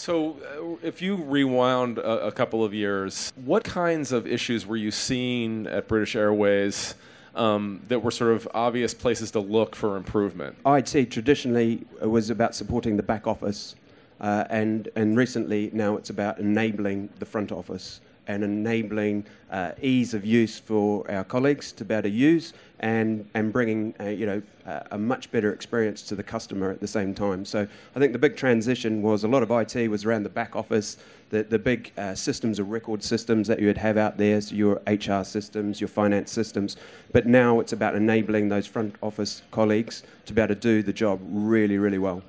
So, uh, if you rewound a, a, couple of years, what kinds of issues were you seeing at British Airways um, that were sort of obvious places to look for improvement? I'd say traditionally it was about supporting the back office, uh, and and recently now it's about enabling the front office and enabling uh, ease of use for our colleagues to be able to use and, and bringing uh, you know, uh, a much better experience to the customer at the same time. So I think the big transition was a lot of IT was around the back office, the, the big uh, systems of record systems that you would have out there, so your HR systems, your finance systems. But now it's about enabling those front office colleagues to be able to do the job really, really well.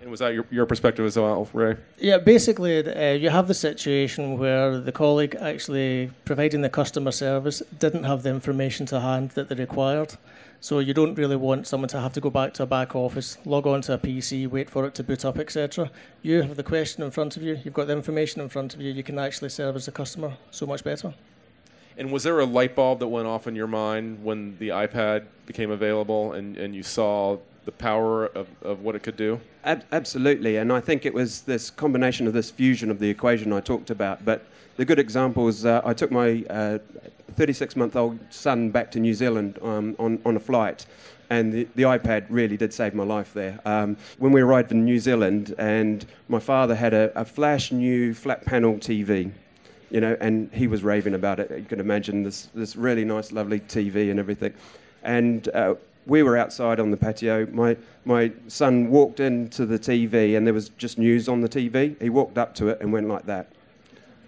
And was that your, your perspective as well, Ray? Yeah, basically, uh, you have the situation where the colleague actually providing the customer service didn't have the information to hand that they required. So you don't really want someone to have to go back to a back office, log on to a PC, wait for it to boot up, etc. You have the question in front of you, you've got the information in front of you, you can actually service the customer so much better. And was there a light bulb that went off in your mind when the iPad became available and, and you saw the power of, of what it could do? Ab- absolutely, and I think it was this combination of this fusion of the equation I talked about. But the good example is uh, I took my 36 uh, month old son back to New Zealand um, on, on a flight. And the, the, iPad really did save my life there. Um, when we arrived in New Zealand, and my father had a, a flash new flat panel TV, you know, and he was raving about it. You can imagine this, this really nice, lovely TV and everything. And uh, we were outside on the patio. My, my son walked into the TV and there was just news on the TV. He walked up to it and went like that.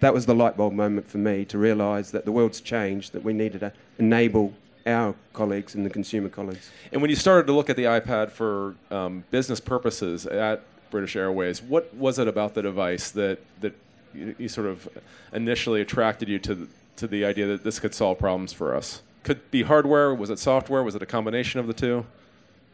That was the light bulb moment for me to realise that the world's changed, that we needed to enable our colleagues and the consumer colleagues. And when you started to look at the iPad for um, business purposes at British Airways, what was it about the device that, that you, you sort of initially attracted you to to the idea that this could solve problems for us? Could be hardware? Was it software? Was it a combination of the two?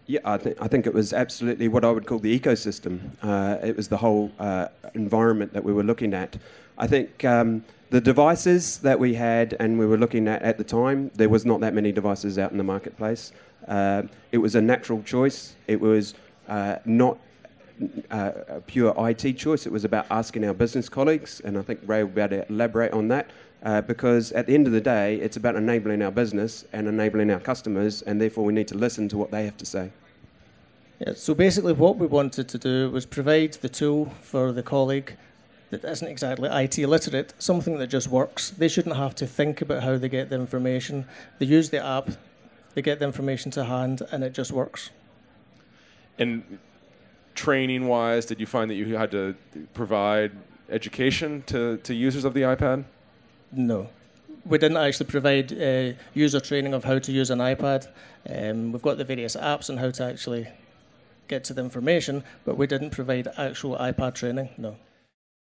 Yeah, I, th- I think it was absolutely what I would call the ecosystem. Uh, it was the whole uh, environment that we were looking at. I think um, the devices that we had and we were looking at at the time, there was not that many devices out in the marketplace. Uh, it was a natural choice. It was uh, not uh, a pure IT choice. It was about asking our business colleagues, and I think Ray will be able to elaborate on that. Uh, because at the end of the day, it's about enabling our business and enabling our customers, and therefore we need to listen to what they have to say. Yeah, so basically, what we wanted to do was provide the tool for the colleague that isn't exactly IT literate, something that just works. They shouldn't have to think about how they get the information. They use the app, they get the information to hand, and it just works. And training wise, did you find that you had to provide education to, to users of the iPad? No. We didn't actually provide uh, user training of how to use an iPad. Um, we've got the various apps on how to actually get to the information, but we didn't provide actual iPad training, no.